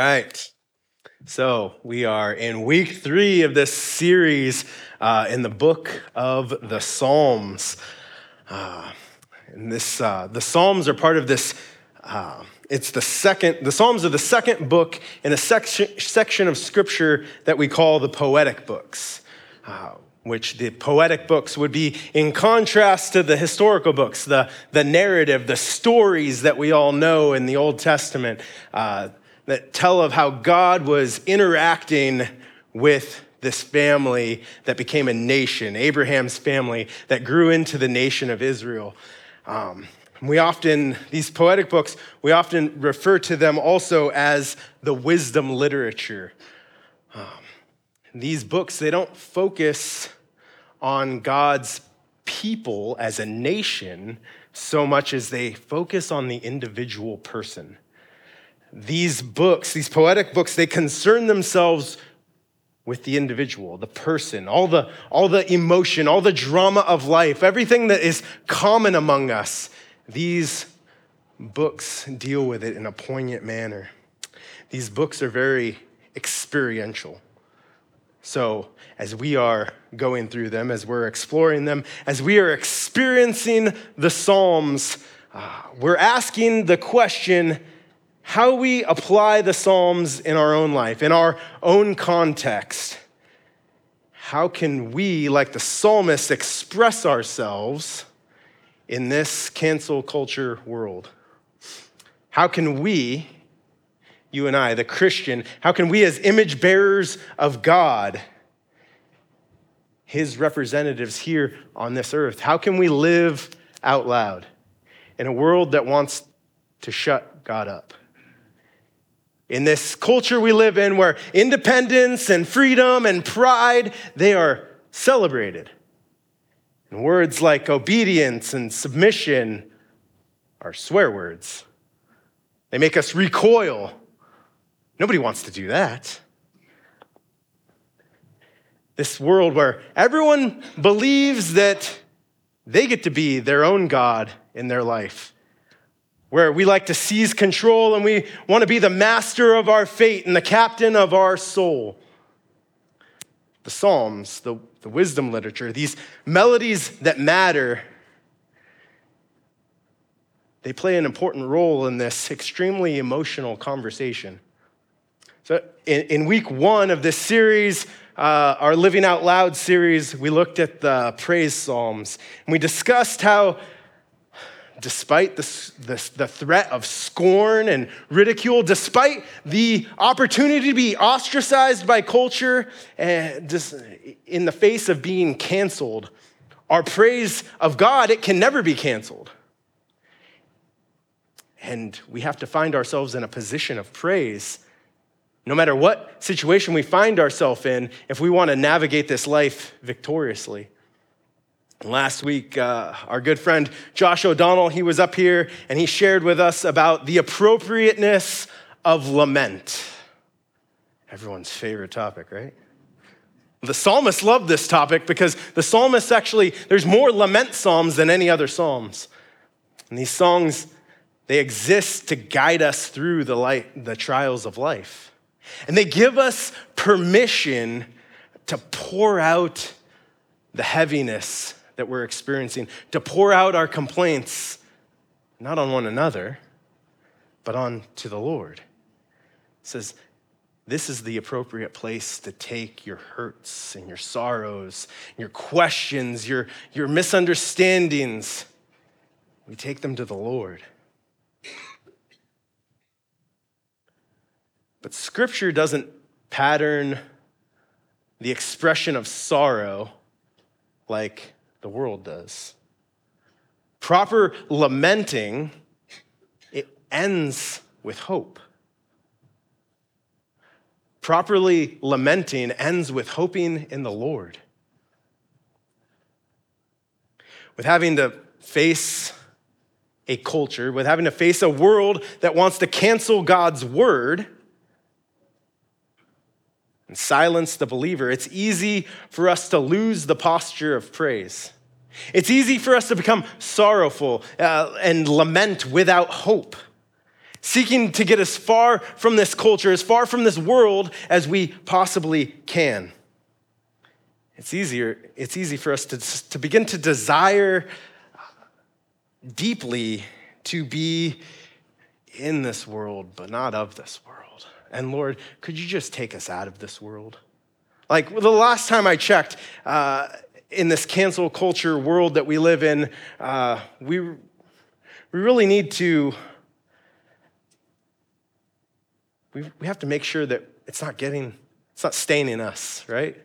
right. So we are in week three of this series uh, in the book of the Psalms. Uh, and this, uh, the Psalms are part of this. Uh, it's the second. The Psalms are the second book in a section section of Scripture that we call the poetic books. Uh, which the poetic books would be in contrast to the historical books, the, the narrative, the stories that we all know in the Old Testament. Uh, that tell of how God was interacting with this family that became a nation, Abraham's family that grew into the nation of Israel. Um, we often, these poetic books, we often refer to them also as the wisdom literature. Um, these books, they don't focus on God's people as a nation so much as they focus on the individual person these books, these poetic books, they concern themselves with the individual, the person, all the, all the emotion, all the drama of life, everything that is common among us. These books deal with it in a poignant manner. These books are very experiential. So, as we are going through them, as we're exploring them, as we are experiencing the Psalms, uh, we're asking the question how we apply the Psalms in our own life, in our own context. How can we, like the psalmist, express ourselves in this cancel culture world? How can we, you and I, the Christian, how can we, as image bearers of God, his representatives here on this earth, how can we live out loud in a world that wants to shut God up? In this culture we live in where independence and freedom and pride they are celebrated. And words like obedience and submission are swear words. They make us recoil. Nobody wants to do that. This world where everyone believes that they get to be their own god in their life where we like to seize control and we want to be the master of our fate and the captain of our soul. The Psalms, the, the wisdom literature, these melodies that matter, they play an important role in this extremely emotional conversation. So, in, in week one of this series, uh, our Living Out Loud series, we looked at the praise Psalms and we discussed how despite the, the, the, threat of scorn and ridicule, despite the opportunity to be ostracized by culture, and just in the face of being canceled, our praise of God, it can never be canceled. And we have to find ourselves in a position of praise no matter what situation we find ourselves in if we want to navigate this life victoriously. Last week, uh, our good friend Josh O'Donnell, he was up here and he shared with us about the appropriateness of lament. Everyone's favorite topic, right? The psalmist loved this topic because the psalmist actually, there's more lament psalms than any other psalms. And these songs, they exist to guide us through the, light, the trials of life. And they give us permission to pour out the heaviness that we're experiencing, to pour out our complaints, not on one another, but on to the Lord. It says, this is the appropriate place to take your hurts and your sorrows, your questions, your, your misunderstandings. We take them to the Lord. But Scripture doesn't pattern the expression of sorrow like the world does. Proper lamenting, it ends with hope. Properly lamenting ends with hoping in the Lord. With having to face a culture, with having to face a world that wants to cancel God's word, and silence the believer, it's easy for us to lose the posture of praise. It's easy for us to become sorrowful uh, and lament without hope. seeking to get as far from this culture, as far from this world as we possibly can. It's easier, it's easy for us to, to begin to desire deeply to be in this world, but not of this world. And Lord, could you just take us out of this world? Like the last time I checked, uh, in this cancel culture world that we live in, uh, we, we really need to we, we have to make sure that it's not getting, it's not staining us, right?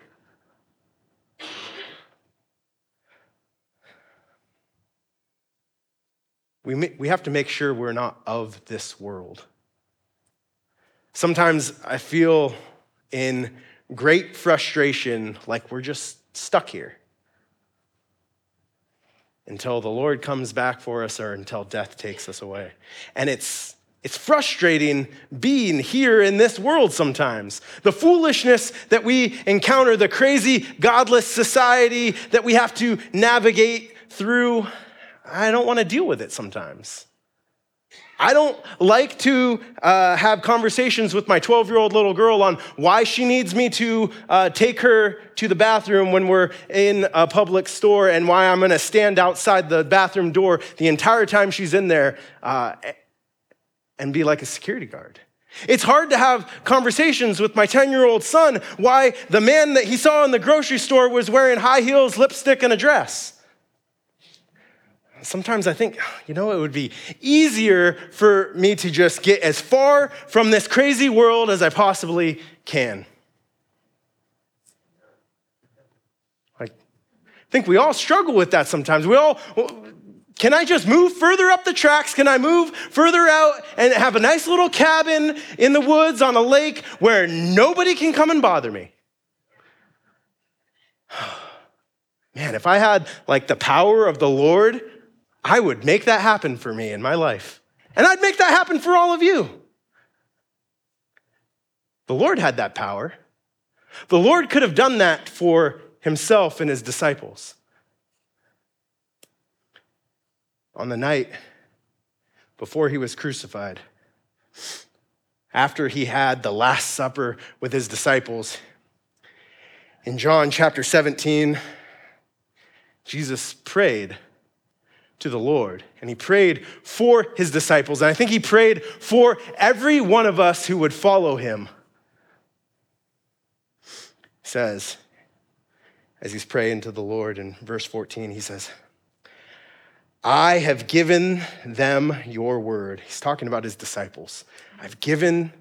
We, we have to make sure we're not of this world. Sometimes I feel in great frustration like we're just stuck here until the Lord comes back for us or until death takes us away. And it's it's frustrating being here in this world sometimes. The foolishness that we encounter, the crazy, godless society that we have to navigate through, I don't want to deal with it sometimes. I don't like to uh, have conversations with my 12 year old little girl on why she needs me to uh, take her to the bathroom when we're in a public store and why I'm going to stand outside the bathroom door the entire time she's in there. Uh, and be like a security guard. It's hard to have conversations with my 10 year old son why the man that he saw in the grocery store was wearing high heels, lipstick, and a dress. Sometimes I think, you know, it would be easier for me to just get as far from this crazy world as I possibly can. I think we all struggle with that sometimes. We all can I just move further up the tracks? Can I move further out and have a nice little cabin in the woods on a lake where nobody can come and bother me? Man, if I had like the power of the Lord, I would make that happen for me in my life. And I'd make that happen for all of you. The Lord had that power. The Lord could have done that for himself and his disciples on the night before he was crucified, after he had the Last Supper with his disciples. In John chapter 17, Jesus prayed to the Lord and he prayed for his disciples. And I think he prayed for every one of us who would follow him. He says, as he's praying to the Lord in verse 14, he says, I have given them your word. He's talking about his disciples. I've given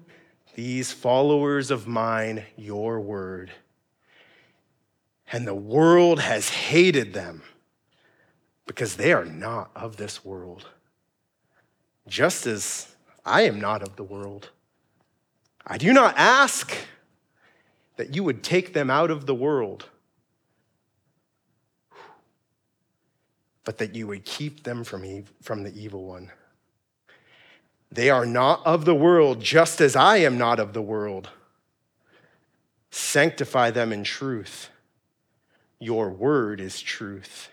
these followers of mine your word. And the world has hated them because they are not of this world, just as I am not of the world. I do not ask that you would take them out of the world but that you would keep them from, ev- from the evil one. They are not of the world, just as I am not of the world. Sanctify them in truth. Your word is truth.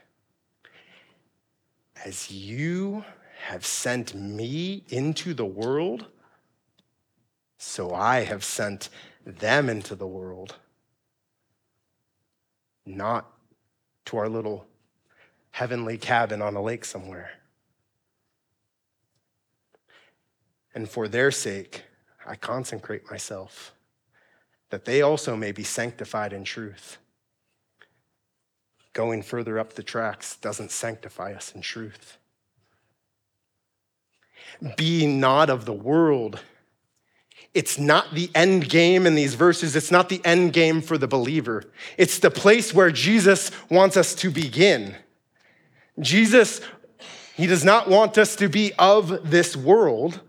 As you have sent me into the world, so I have sent them into the world. Not to our little heavenly cabin on a lake somewhere. And for their sake, I consecrate myself, that they also may be sanctified in truth. Going further up the tracks doesn't sanctify us in truth. Be not of the world. It's not the end game in these verses. It's not the end game for the believer. It's the place where Jesus wants us to begin. Jesus, he does not want us to be of this world.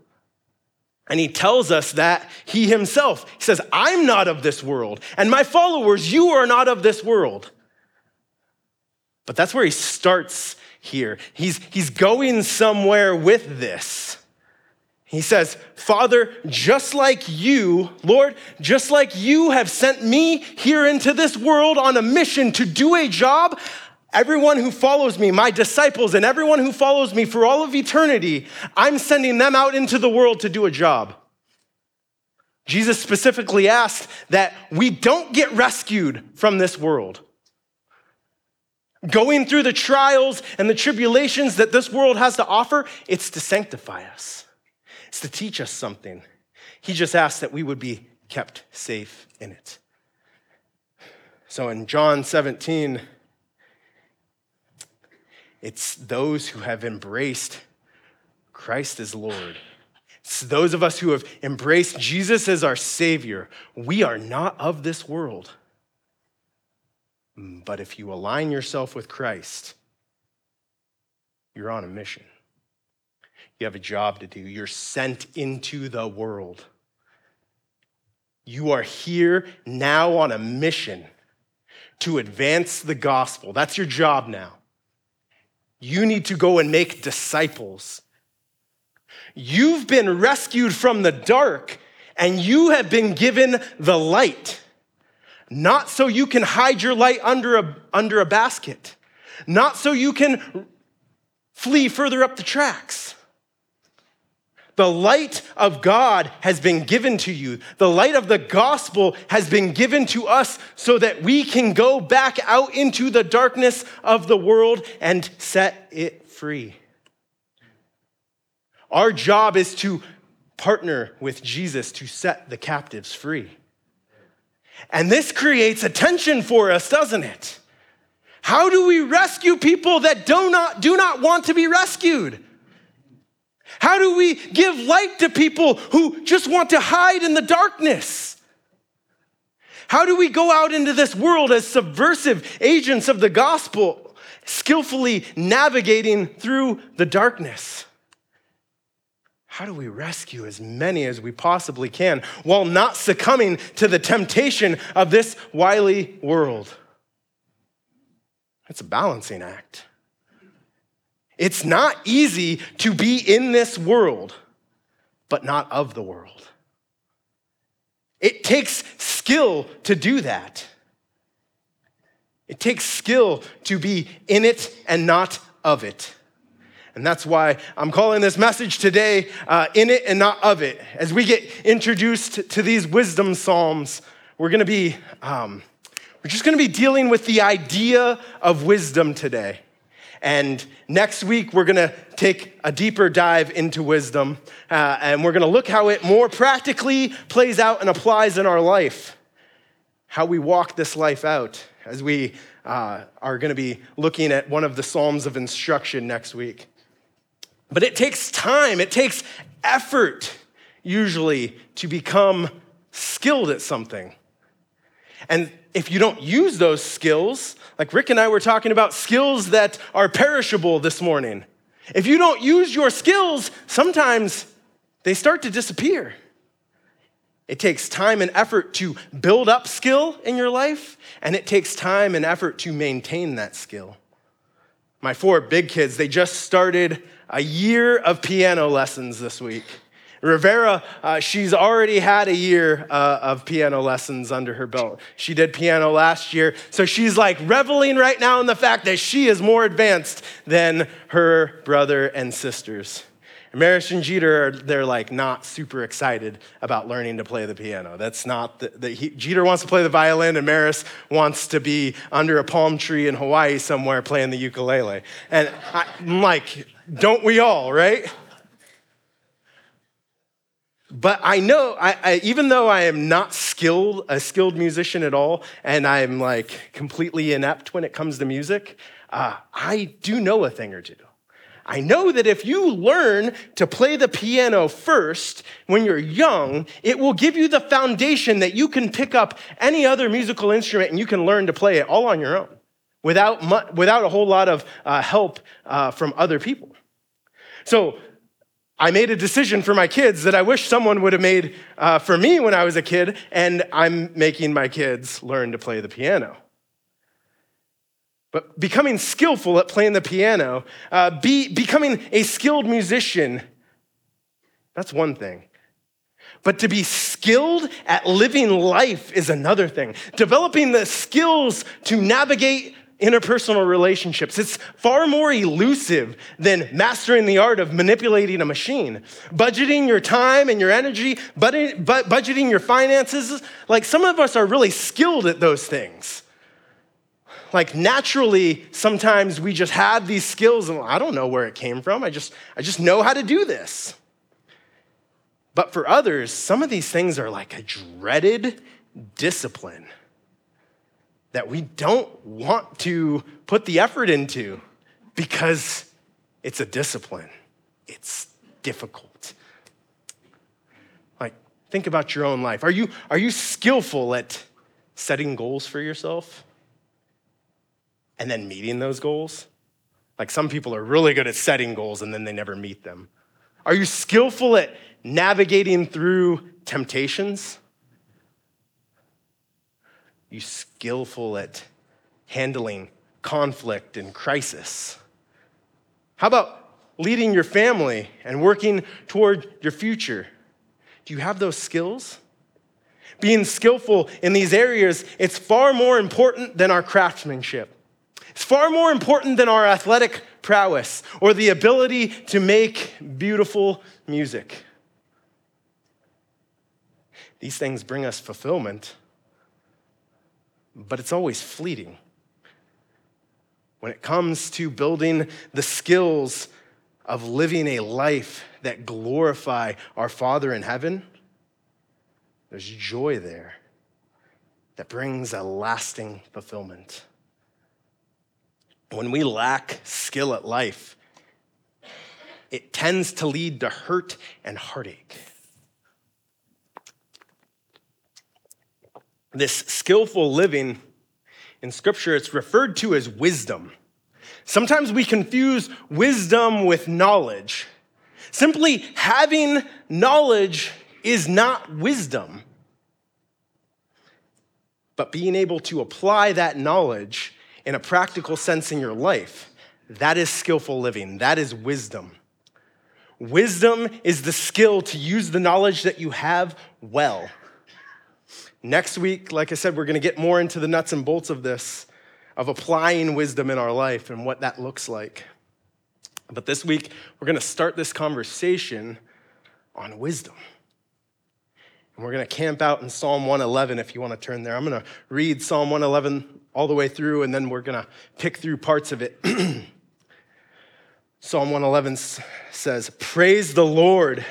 And he tells us that he himself, he says, I'm not of this world, and my followers, you are not of this world. But that's where he starts here. He's, he's going somewhere with this. He says, Father, just like you, Lord, just like you have sent me here into this world on a mission to do a job, Everyone who follows me, my disciples, and everyone who follows me for all of eternity, I'm sending them out into the world to do a job. Jesus specifically asked that we don't get rescued from this world. Going through the trials and the tribulations that this world has to offer, it's to sanctify us, it's to teach us something. He just asked that we would be kept safe in it. So in John 17, it's those who have embraced Christ as Lord. It's those of us who have embraced Jesus as our Savior. We are not of this world. Mm, but if you align yourself with Christ, you're on a mission. You have a job to do. You're sent into the world. You are here now on a mission to advance the gospel. That's your job now. You need to go and make disciples. You've been rescued from the dark and you have been given the light. Not so you can hide your light under a, under a basket, not so you can flee further up the tracks. The light of God has been given to you. The light of the gospel has been given to us so that we can go back out into the darkness of the world and set it free. Our job is to partner with Jesus to set the captives free. And this creates a tension for us, doesn't it? How do we rescue people that do not, do not want to be rescued? How do we give light to people who just want to hide in the darkness? How do we go out into this world as subversive agents of the gospel, skillfully navigating through the darkness? How do we rescue as many as we possibly can while not succumbing to the temptation of this wily world? It's a balancing act. It's not easy to be in this world, but not of the world. It takes skill to do that. It takes skill to be in it and not of it. And that's why I'm calling this message today uh, In It and Not of It. As we get introduced to these wisdom psalms, we're gonna be, um, we're just gonna be dealing with the idea of wisdom today. And next week, we're going to take a deeper dive into wisdom, uh, and we're going to look how it more practically plays out and applies in our life, how we walk this life out as we uh, are going to be looking at one of the Psalms of instruction next week. But it takes time, it takes effort, usually, to become skilled at something. And if you don't use those skills, like Rick and I were talking about skills that are perishable this morning. If you don't use your skills, sometimes they start to disappear. It takes time and effort to build up skill in your life, and it takes time and effort to maintain that skill. My four big kids, they just started a year of piano lessons this week. Rivera, uh, she's already had a year uh, of piano lessons under her belt. She did piano last year, so she's like reveling right now in the fact that she is more advanced than her brother and sisters. Maris and Jeter, they're like not super excited about learning to play the piano. That's not the, the he, Jeter wants to play the violin and Maris wants to be under a palm tree in Hawaii somewhere playing the ukulele. And I, I'm like, don't we all, right? But I know, I, I, even though I am not skilled, a skilled musician at all, and I'm like completely inept when it comes to music, uh, I do know a thing or two. I know that if you learn to play the piano first when you're young, it will give you the foundation that you can pick up any other musical instrument and you can learn to play it all on your own without, mu- without a whole lot of uh, help uh, from other people. So I made a decision for my kids that I wish someone would have made uh, for me when I was a kid, and I'm making my kids learn to play the piano. But becoming skillful at playing the piano, uh, be, becoming a skilled musician, that's one thing. But to be skilled at living life is another thing. Developing the skills to navigate interpersonal relationships. It's far more elusive than mastering the art of manipulating a machine. Budgeting your time and your energy, budgeting your finances. Like some of us are really skilled at those things. Like naturally, sometimes we just have these skills and I don't know where it came from. I just, I just know how to do this. But for others, some of these things are like a dreaded discipline that we don't want to put the effort into because it's a discipline. It's difficult. Like, think about your own life. Are you, are you skillful at setting goals for yourself and then meeting those goals? Like, some people are really good at setting goals and then they never meet them. Are you skillful at navigating through temptations? you skillful at handling conflict and crisis? How about leading your family and working toward your future? Do you have those skills? Being skillful in these areas, it's far more important than our craftsmanship. It's far more important than our athletic prowess or the ability to make beautiful music. These things bring us fulfillment, but it's always fleeting. When it comes to building the skills of living a life that glorify our Father in heaven, there's joy there that brings a lasting fulfillment. When we lack skill at life, it tends to lead to hurt and heartache. this skillful living in Scripture, it's referred to as wisdom. Sometimes we confuse wisdom with knowledge. Simply having knowledge is not wisdom. But being able to apply that knowledge in a practical sense in your life, that is skillful living. That is wisdom. Wisdom is the skill to use the knowledge that you have well. Next week, like I said, we're going to get more into the nuts and bolts of this, of applying wisdom in our life and what that looks like. But this week, we're going to start this conversation on wisdom. And we're going to camp out in Psalm 111 if you want to turn there. I'm going to read Psalm 111 all the way through, and then we're going to pick through parts of it. Psalm 111 says, Praise the Lord.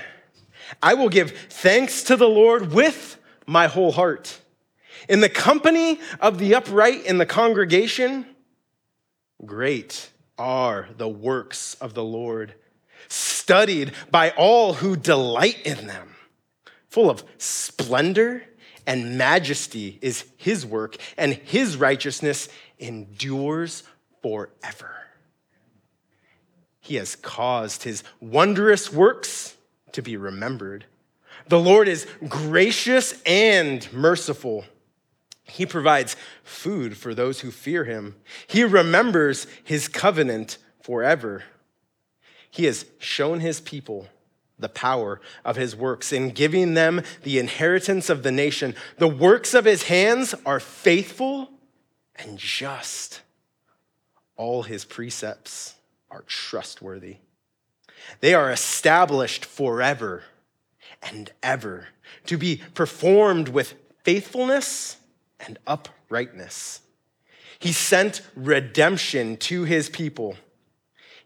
I will give thanks to the Lord with my whole heart. In the company of the upright in the congregation, great are the works of the Lord, studied by all who delight in them. Full of splendor and majesty is his work, and his righteousness endures forever. He has caused his wondrous works to be remembered the Lord is gracious and merciful. He provides food for those who fear him. He remembers his covenant forever. He has shown his people the power of his works in giving them the inheritance of the nation. The works of his hands are faithful and just. All his precepts are trustworthy. They are established forever and ever, to be performed with faithfulness and uprightness. He sent redemption to his people.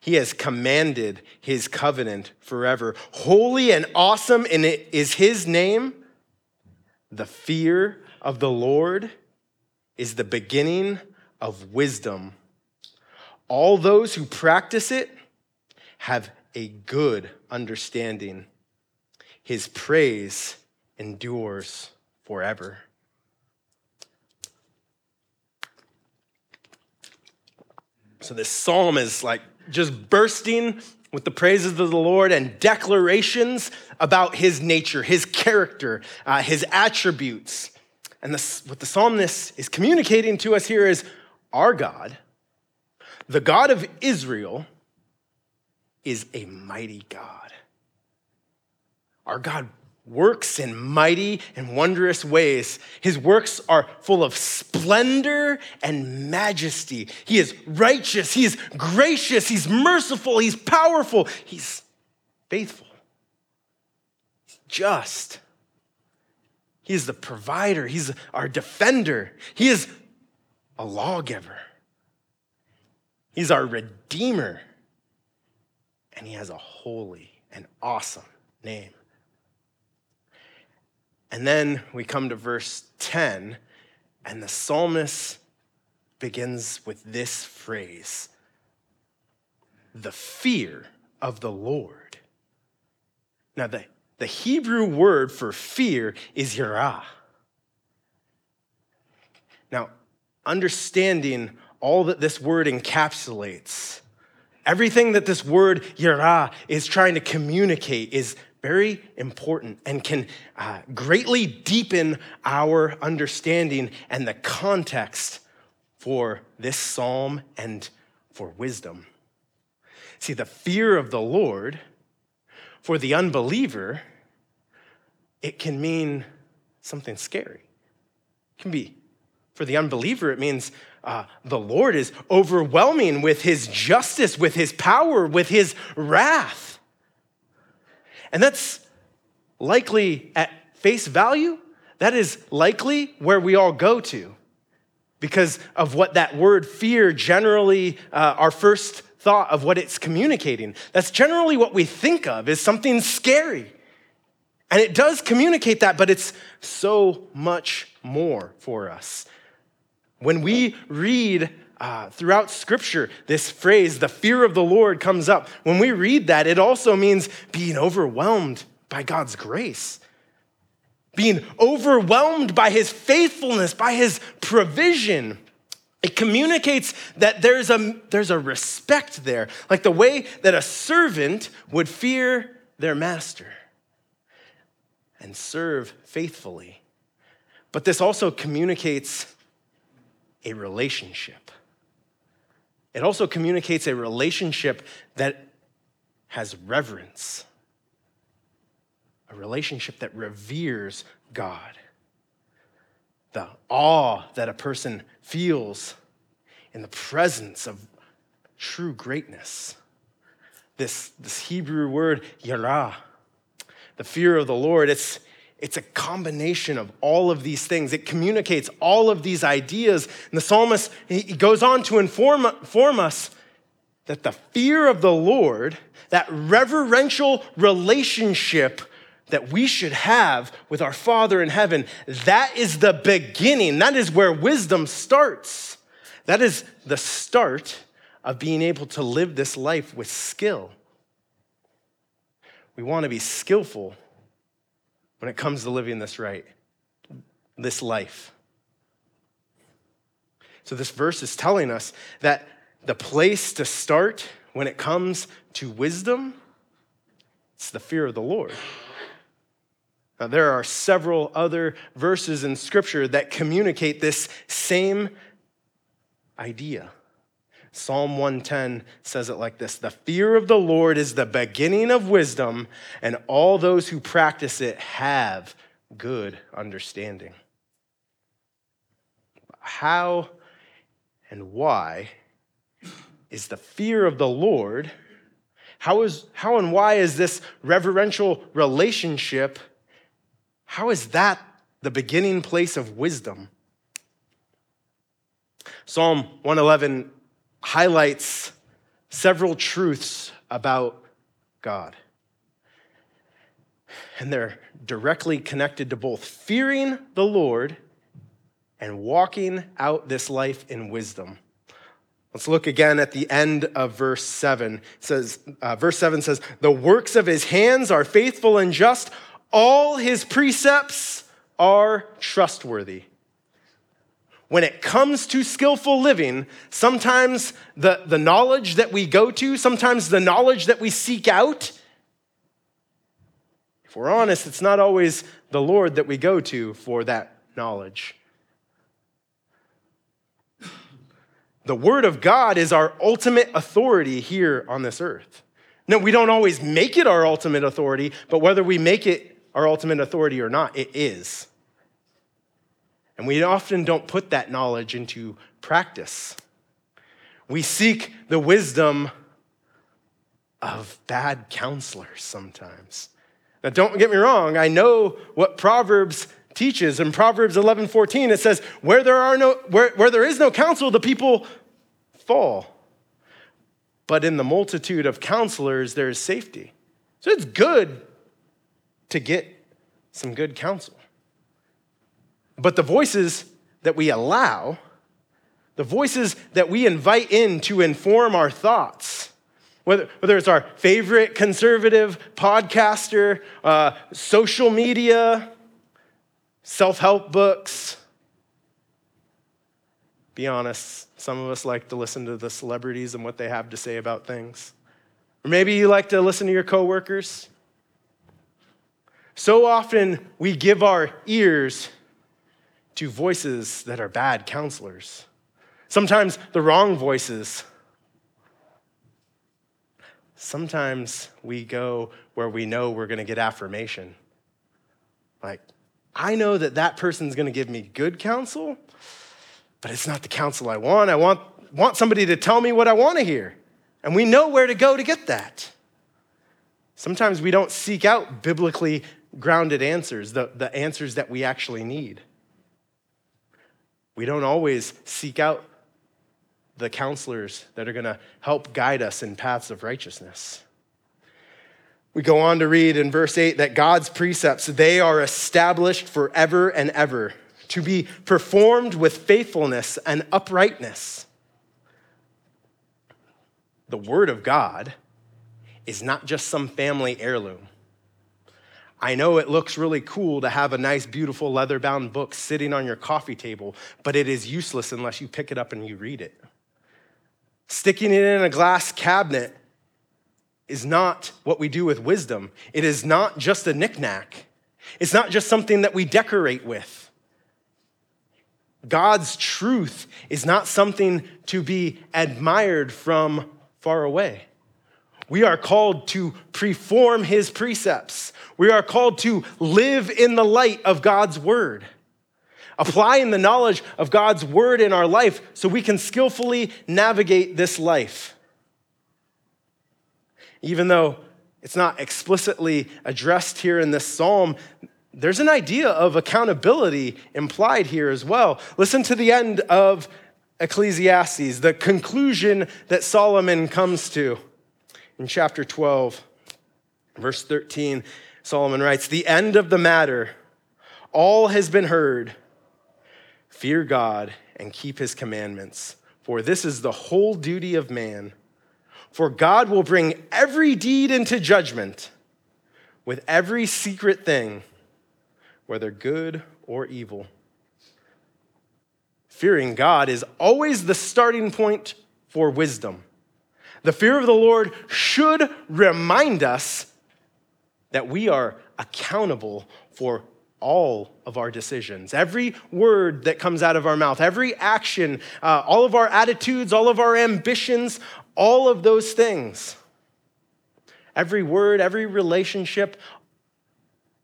He has commanded his covenant forever. Holy and awesome in it is his name. The fear of the Lord is the beginning of wisdom. All those who practice it have a good understanding. His praise endures forever. So this psalm is like just bursting with the praises of the Lord and declarations about his nature, his character, uh, his attributes. And this, what the psalmist is communicating to us here is our God, the God of Israel, is a mighty God. Our God works in mighty and wondrous ways. His works are full of splendor and majesty. He is righteous, he is gracious, he's merciful, he's powerful, he's faithful, he's just. He is the provider, he's our defender, he is a lawgiver, he's our redeemer, and he has a holy and awesome name. And then we come to verse 10, and the psalmist begins with this phrase the fear of the Lord. Now, the, the Hebrew word for fear is yirah. Now, understanding all that this word encapsulates, everything that this word yirah is trying to communicate is very important and can uh, greatly deepen our understanding and the context for this psalm and for wisdom. See, the fear of the Lord for the unbeliever, it can mean something scary. It can be for the unbeliever, it means uh, the Lord is overwhelming with his justice, with his power, with his wrath. And that's likely at face value, that is likely where we all go to because of what that word fear generally, uh, our first thought of what it's communicating. That's generally what we think of is something scary. And it does communicate that, but it's so much more for us. When we read uh, throughout Scripture, this phrase, the fear of the Lord, comes up. When we read that, it also means being overwhelmed by God's grace, being overwhelmed by His faithfulness, by His provision. It communicates that there's a, there's a respect there, like the way that a servant would fear their master and serve faithfully. But this also communicates a relationship. It also communicates a relationship that has reverence, a relationship that reveres God. The awe that a person feels in the presence of true greatness. This, this Hebrew word, yirah, the fear of the Lord, it's, it's a combination of all of these things. It communicates all of these ideas. And the psalmist he goes on to inform, inform us that the fear of the Lord, that reverential relationship that we should have with our Father in heaven, that is the beginning. That is where wisdom starts. That is the start of being able to live this life with skill. We want to be skillful when it comes to living this right, this life. So, this verse is telling us that the place to start when it comes to wisdom, it's the fear of the Lord. Now, there are several other verses in Scripture that communicate this same idea. Psalm 110 says it like this The fear of the Lord is the beginning of wisdom, and all those who practice it have good understanding. How and why is the fear of the Lord? How, is, how and why is this reverential relationship? How is that the beginning place of wisdom? Psalm 111 highlights several truths about God. And they're directly connected to both fearing the Lord and walking out this life in wisdom. Let's look again at the end of verse 7. It says, uh, verse 7 says, The works of his hands are faithful and just, all his precepts are trustworthy when it comes to skillful living, sometimes the, the knowledge that we go to, sometimes the knowledge that we seek out, if we're honest, it's not always the Lord that we go to for that knowledge. The Word of God is our ultimate authority here on this earth. No, we don't always make it our ultimate authority, but whether we make it our ultimate authority or not, it is. And we often don't put that knowledge into practice. We seek the wisdom of bad counselors sometimes. Now, don't get me wrong, I know what Proverbs teaches. In Proverbs 11 14, it says, Where there, are no, where, where there is no counsel, the people fall. But in the multitude of counselors, there is safety. So it's good to get some good counsel. But the voices that we allow, the voices that we invite in to inform our thoughts, whether, whether it's our favorite conservative podcaster, uh, social media, self help books, be honest, some of us like to listen to the celebrities and what they have to say about things. Or maybe you like to listen to your coworkers. So often we give our ears to voices that are bad counselors, sometimes the wrong voices. Sometimes we go where we know we're going to get affirmation. Like, I know that that person's going to give me good counsel, but it's not the counsel I want. I want, want somebody to tell me what I want to hear. And we know where to go to get that. Sometimes we don't seek out biblically grounded answers, the, the answers that we actually need. We don't always seek out the counselors that are going to help guide us in paths of righteousness. We go on to read in verse 8 that God's precepts, they are established forever and ever to be performed with faithfulness and uprightness. The word of God is not just some family heirloom. I know it looks really cool to have a nice, beautiful leather bound book sitting on your coffee table, but it is useless unless you pick it up and you read it. Sticking it in a glass cabinet is not what we do with wisdom. It is not just a knickknack, it's not just something that we decorate with. God's truth is not something to be admired from far away. We are called to perform his precepts. We are called to live in the light of God's word, applying the knowledge of God's word in our life so we can skillfully navigate this life. Even though it's not explicitly addressed here in this psalm, there's an idea of accountability implied here as well. Listen to the end of Ecclesiastes, the conclusion that Solomon comes to. In chapter 12, verse 13, Solomon writes, The end of the matter, all has been heard. Fear God and keep his commandments, for this is the whole duty of man. For God will bring every deed into judgment with every secret thing, whether good or evil. Fearing God is always the starting point for wisdom. The fear of the Lord should remind us that we are accountable for all of our decisions, every word that comes out of our mouth, every action, uh, all of our attitudes, all of our ambitions, all of those things. Every word, every relationship,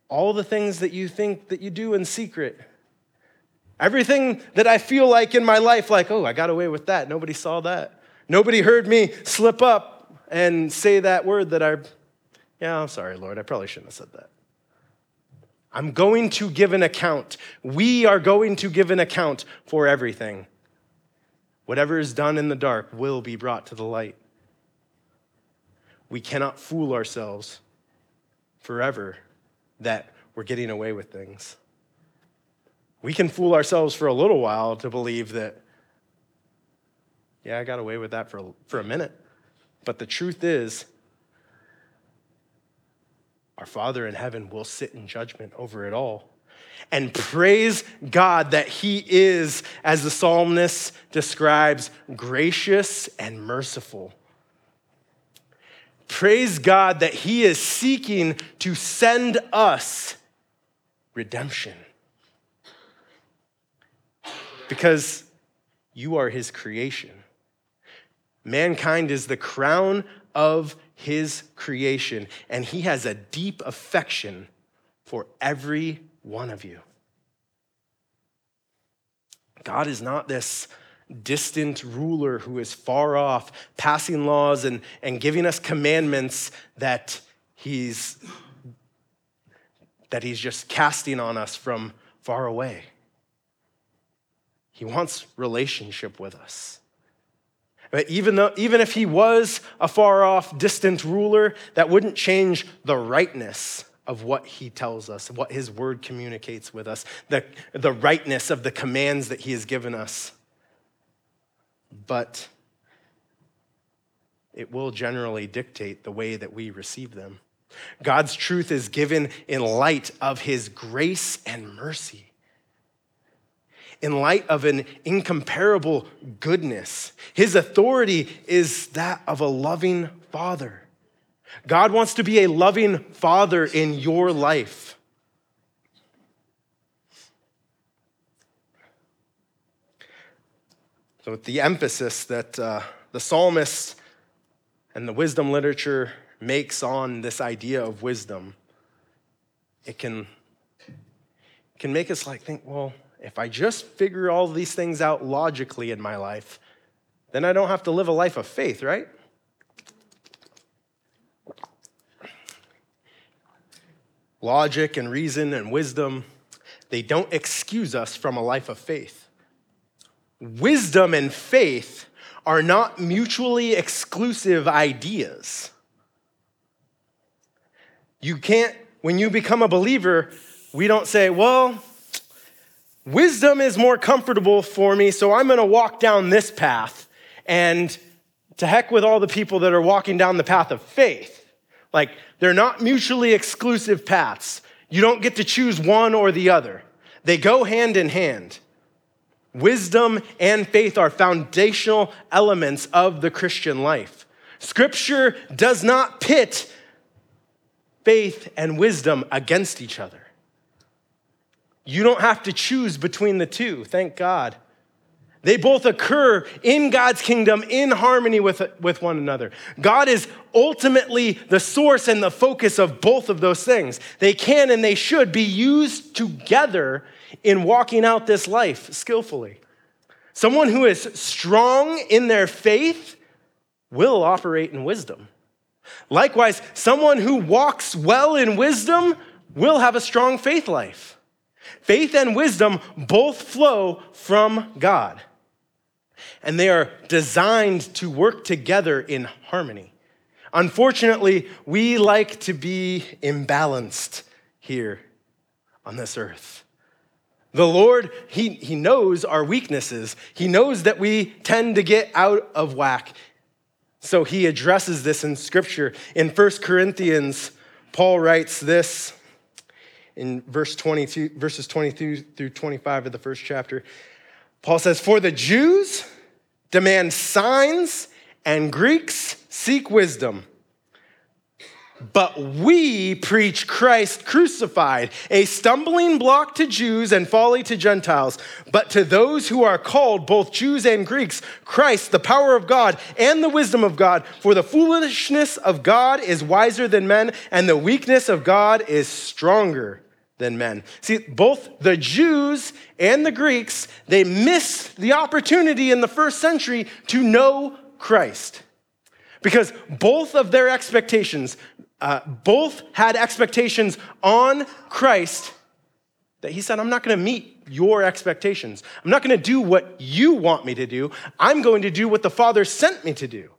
all the things that you think that you do in secret. Everything that I feel like in my life, like, oh, I got away with that. Nobody saw that. Nobody heard me slip up and say that word that I, yeah, I'm sorry, Lord, I probably shouldn't have said that. I'm going to give an account. We are going to give an account for everything. Whatever is done in the dark will be brought to the light. We cannot fool ourselves forever that we're getting away with things. We can fool ourselves for a little while to believe that yeah, I got away with that for, for a minute. But the truth is, our Father in heaven will sit in judgment over it all. And praise God that He is, as the psalmist describes, gracious and merciful. Praise God that He is seeking to send us redemption. Because you are His creation. Mankind is the crown of his creation, and he has a deep affection for every one of you. God is not this distant ruler who is far off, passing laws and, and giving us commandments that he's, that he's just casting on us from far away. He wants relationship with us. But even, though, even if he was a far off, distant ruler, that wouldn't change the rightness of what he tells us, what his word communicates with us, the, the rightness of the commands that he has given us. But it will generally dictate the way that we receive them. God's truth is given in light of his grace and mercy in light of an incomparable goodness. His authority is that of a loving father. God wants to be a loving father in your life. So, with the emphasis that uh, the psalmist and the wisdom literature makes on this idea of wisdom, it can, can make us like think, well, if I just figure all these things out logically in my life, then I don't have to live a life of faith, right? Logic and reason and wisdom, they don't excuse us from a life of faith. Wisdom and faith are not mutually exclusive ideas. You can't, when you become a believer, we don't say, well, Wisdom is more comfortable for me, so I'm gonna walk down this path. And to heck with all the people that are walking down the path of faith. Like, they're not mutually exclusive paths. You don't get to choose one or the other, they go hand in hand. Wisdom and faith are foundational elements of the Christian life. Scripture does not pit faith and wisdom against each other. You don't have to choose between the two, thank God. They both occur in God's kingdom in harmony with, with one another. God is ultimately the source and the focus of both of those things. They can and they should be used together in walking out this life skillfully. Someone who is strong in their faith will operate in wisdom. Likewise, someone who walks well in wisdom will have a strong faith life. Faith and wisdom both flow from God, and they are designed to work together in harmony. Unfortunately, we like to be imbalanced here on this earth. The Lord, he, he knows our weaknesses. He knows that we tend to get out of whack. So he addresses this in Scripture. In 1 Corinthians, Paul writes this in verse 22, verses 22 through 25 of the first chapter. Paul says, For the Jews demand signs, and Greeks seek wisdom. But we preach Christ crucified, a stumbling block to Jews and folly to Gentiles. But to those who are called, both Jews and Greeks, Christ, the power of God and the wisdom of God. For the foolishness of God is wiser than men, and the weakness of God is stronger than men. See, both the Jews and the Greeks, they missed the opportunity in the first century to know Christ. Because both of their expectations, uh, both had expectations on Christ that he said, I'm not going to meet your expectations. I'm not going to do what you want me to do. I'm going to do what the Father sent me to do.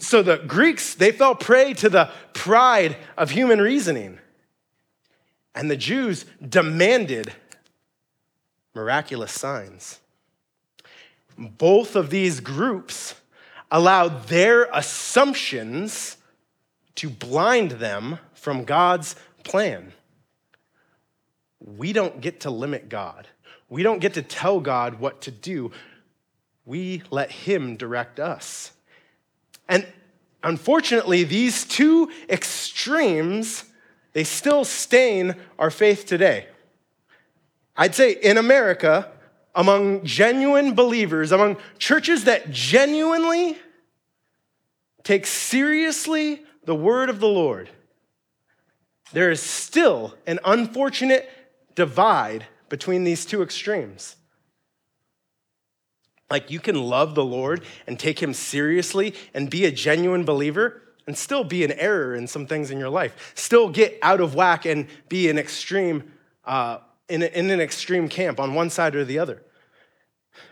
So the Greeks, they fell prey to the pride of human reasoning. And the Jews demanded miraculous signs. Both of these groups allowed their assumptions to blind them from God's plan. We don't get to limit God. We don't get to tell God what to do. We let Him direct us. And unfortunately, these two extremes they still stain our faith today. I'd say in America, among genuine believers, among churches that genuinely take seriously the word of the Lord, there is still an unfortunate divide between these two extremes. Like you can love the Lord and take him seriously and be a genuine believer and still be an error in some things in your life, still get out of whack and be an extreme, uh, in, in an extreme camp on one side or the other.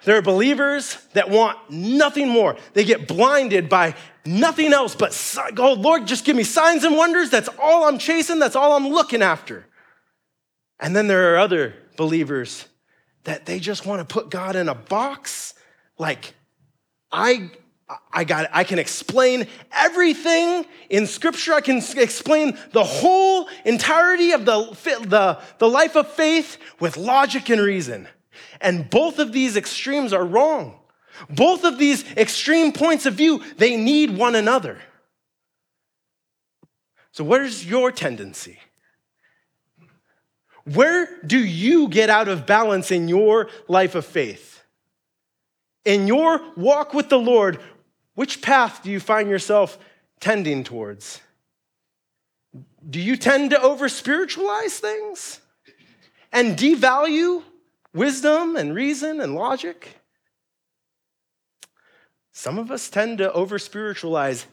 There are believers that want nothing more. They get blinded by nothing else but, oh, Lord, just give me signs and wonders. That's all I'm chasing. That's all I'm looking after. And then there are other believers that they just want to put God in a box. Like, I, I got, I can explain everything in Scripture. I can explain the whole entirety of the, the, the life of faith with logic and reason. And both of these extremes are wrong. Both of these extreme points of view, they need one another. So, where's your tendency? Where do you get out of balance in your life of faith? In your walk with the Lord, which path do you find yourself tending towards? Do you tend to over spiritualize things and devalue wisdom and reason and logic? Some of us tend to over spiritualize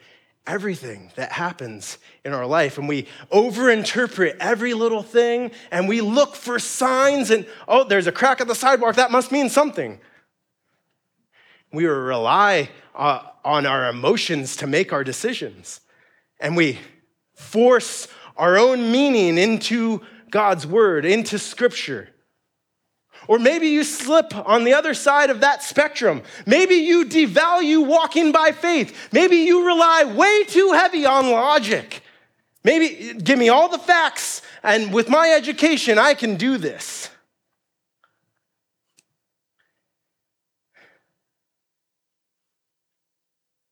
everything that happens in our life and we overinterpret every little thing and we look for signs and oh there's a crack at the sidewalk that must mean something we rely uh, on our emotions to make our decisions and we force our own meaning into god's word into scripture or maybe you slip on the other side of that spectrum. Maybe you devalue walking by faith. Maybe you rely way too heavy on logic. Maybe give me all the facts, and with my education, I can do this.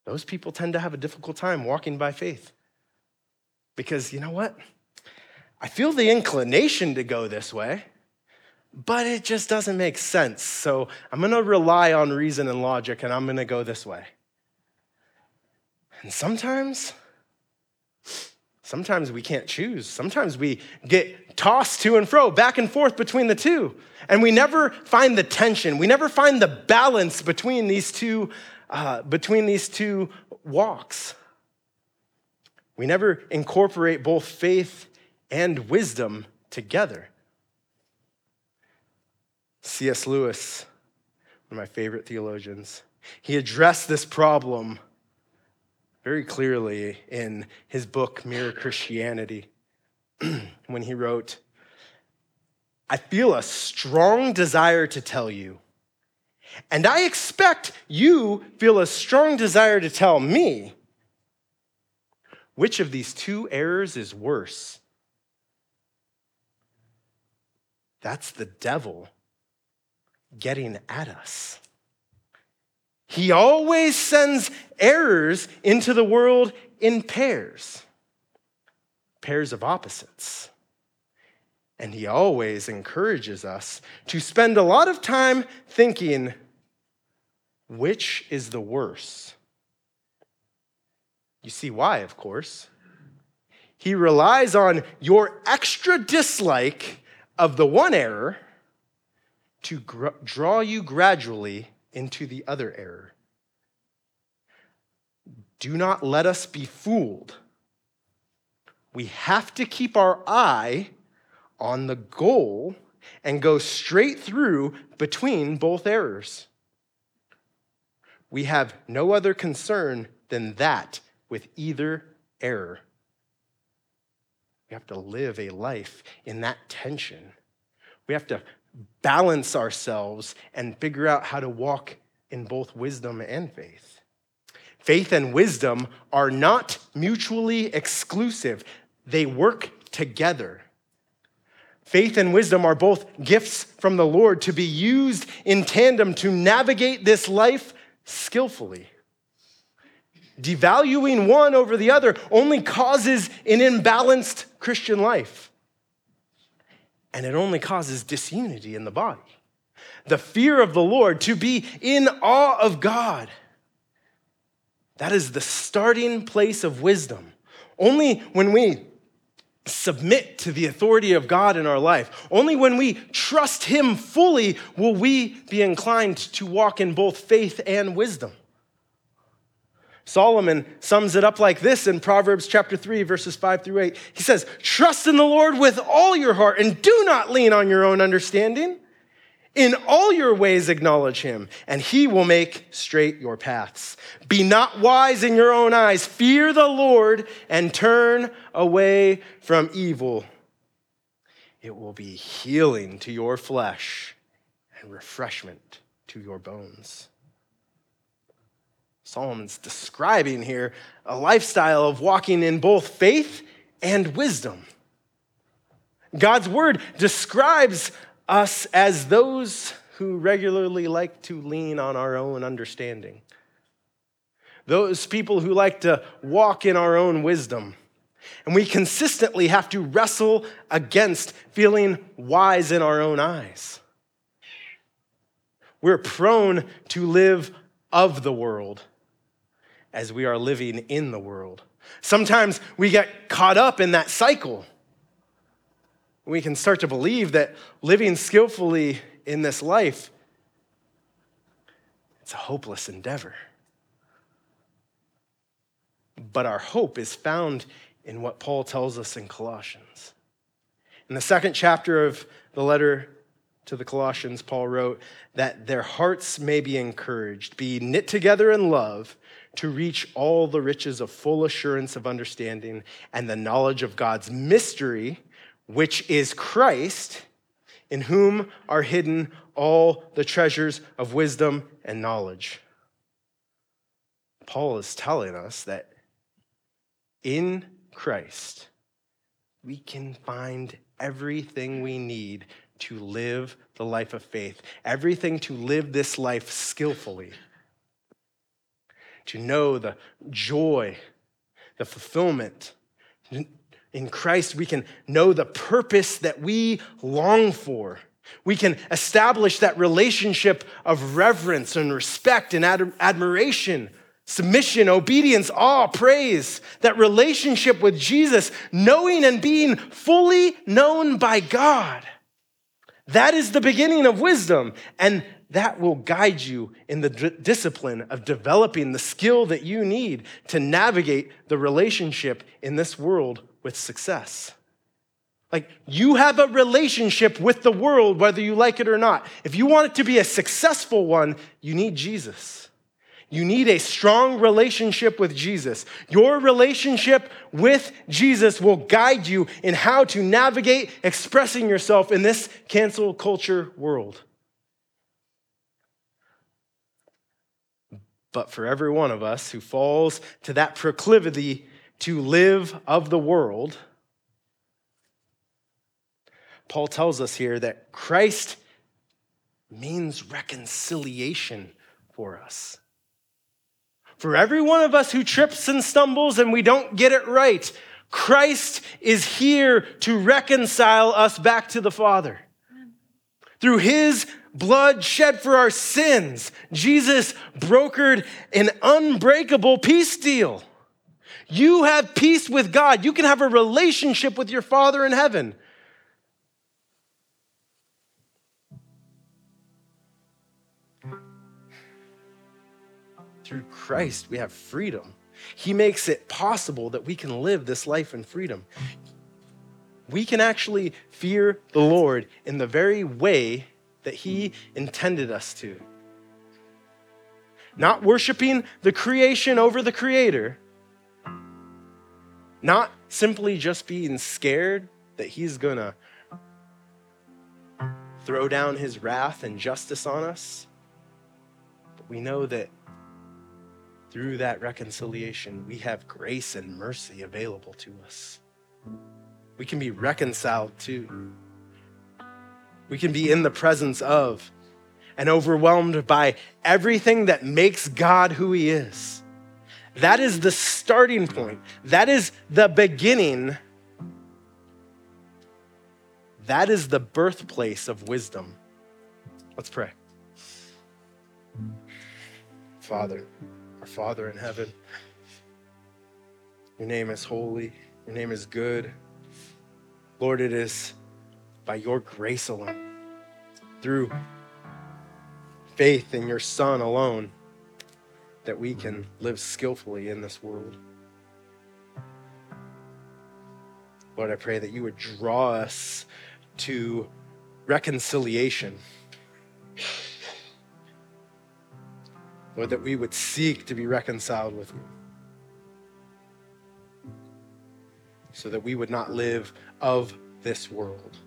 Those people tend to have a difficult time walking by faith. Because you know what? I feel the inclination to go this way but it just doesn't make sense. So I'm going to rely on reason and logic, and I'm going to go this way. And sometimes, sometimes we can't choose. Sometimes we get tossed to and fro, back and forth between the two. And we never find the tension. We never find the balance between these two, uh, between these two walks. We never incorporate both faith and wisdom together. C.S. Lewis, one of my favorite theologians, he addressed this problem very clearly in his book, Mere Christianity, when he wrote, I feel a strong desire to tell you, and I expect you feel a strong desire to tell me which of these two errors is worse. That's the devil getting at us. He always sends errors into the world in pairs, pairs of opposites. And he always encourages us to spend a lot of time thinking, which is the worse? You see why, of course. He relies on your extra dislike of the one error to gr- draw you gradually into the other error. Do not let us be fooled. We have to keep our eye on the goal and go straight through between both errors. We have no other concern than that with either error. We have to live a life in that tension. We have to balance ourselves and figure out how to walk in both wisdom and faith. Faith and wisdom are not mutually exclusive, they work together. Faith and wisdom are both gifts from the Lord to be used in tandem to navigate this life skillfully. Devaluing one over the other only causes an imbalanced Christian life and it only causes disunity in the body. The fear of the Lord, to be in awe of God, that is the starting place of wisdom. Only when we submit to the authority of God in our life. Only when we trust Him fully will we be inclined to walk in both faith and wisdom. Solomon sums it up like this in Proverbs chapter 3, verses 5 through 8. He says, Trust in the Lord with all your heart and do not lean on your own understanding. In all your ways acknowledge him, and he will make straight your paths. Be not wise in your own eyes. Fear the Lord and turn away from evil. It will be healing to your flesh and refreshment to your bones. Solomon's describing here a lifestyle of walking in both faith and wisdom. God's word describes us as those who regularly like to lean on our own understanding, those people who like to walk in our own wisdom. And we consistently have to wrestle against feeling wise in our own eyes. We're prone to live of the world as we are living in the world. Sometimes we get caught up in that cycle we can start to believe that living skillfully in this life it's a hopeless endeavor. But our hope is found in what Paul tells us in Colossians. In the second chapter of the letter to the Colossians, Paul wrote that their hearts may be encouraged, be knit together in love to reach all the riches of full assurance of understanding and the knowledge of God's mystery which is Christ, in whom are hidden all the treasures of wisdom and knowledge. Paul is telling us that in Christ, we can find everything we need to live the life of faith, everything to live this life skillfully, to know the joy, the fulfillment, in Christ, we can know the purpose that we long for. We can establish that relationship of reverence and respect and ad- admiration, submission, obedience, awe, praise, that relationship with Jesus, knowing and being fully known by God. That is the beginning of wisdom, and that will guide you in the d- discipline of developing the skill that you need to navigate the relationship in this world with success. Like you have a relationship with the world, whether you like it or not. If you want it to be a successful one, you need Jesus. You need a strong relationship with Jesus. Your relationship with Jesus will guide you in how to navigate expressing yourself in this cancel culture world. But for every one of us who falls to that proclivity to live of the world, Paul tells us here that Christ means reconciliation for us. For every one of us who trips and stumbles and we don't get it right, Christ is here to reconcile us back to the Father. Through his blood shed for our sins, Jesus brokered an unbreakable peace deal. You have peace with God. You can have a relationship with your Father in heaven. Through Christ, we have freedom. He makes it possible that we can live this life in freedom. We can actually fear the Lord in the very way that He intended us to. Not worshiping the creation over the Creator, not simply just being scared that he's to throw down his wrath and justice on us, but we know that through that reconciliation, we have grace and mercy available to us. We can be reconciled to. We can be in the presence of and overwhelmed by everything that makes God who He is. That is the starting point. That is the beginning. That is the birthplace of wisdom. Let's pray. Father, our Father in heaven, your name is holy, your name is good. Lord, it is by your grace alone, through faith in your Son alone, that we can live skillfully in this world. Lord, I pray that you would draw us to reconciliation. Lord, that we would seek to be reconciled with you. So that we would not live of this world.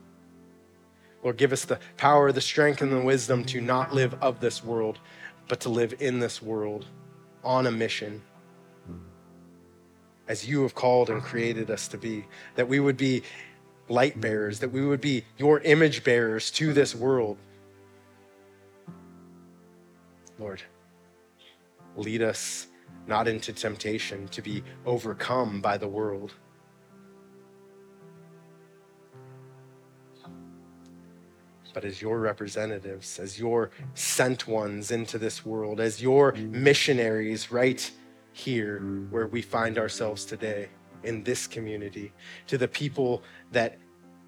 Lord, give us the power, the strength, and the wisdom to not live of this world, but to live in this world on a mission as you have called and created us to be. That we would be light bearers, that we would be your image bearers to this world. Lord, lead us not into temptation to be overcome by the world. But as your representatives, as your sent ones into this world, as your missionaries right here where we find ourselves today in this community, to the people that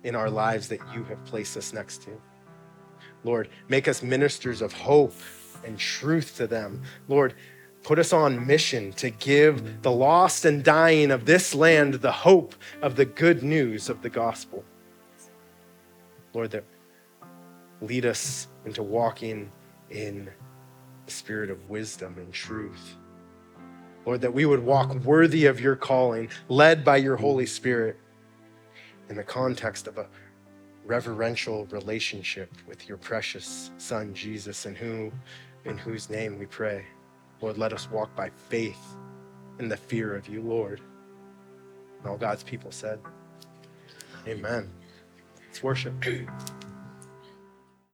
in our lives that you have placed us next to. Lord, make us ministers of hope and truth to them. Lord, put us on mission to give the lost and dying of this land the hope of the good news of the gospel. Lord, that lead us into walking in the spirit of wisdom and truth. Lord, that we would walk worthy of your calling, led by your Holy Spirit in the context of a reverential relationship with your precious Son, Jesus, in, who, in whose name we pray. Lord, let us walk by faith in the fear of you, Lord. And all God's people said, Amen. Let's worship.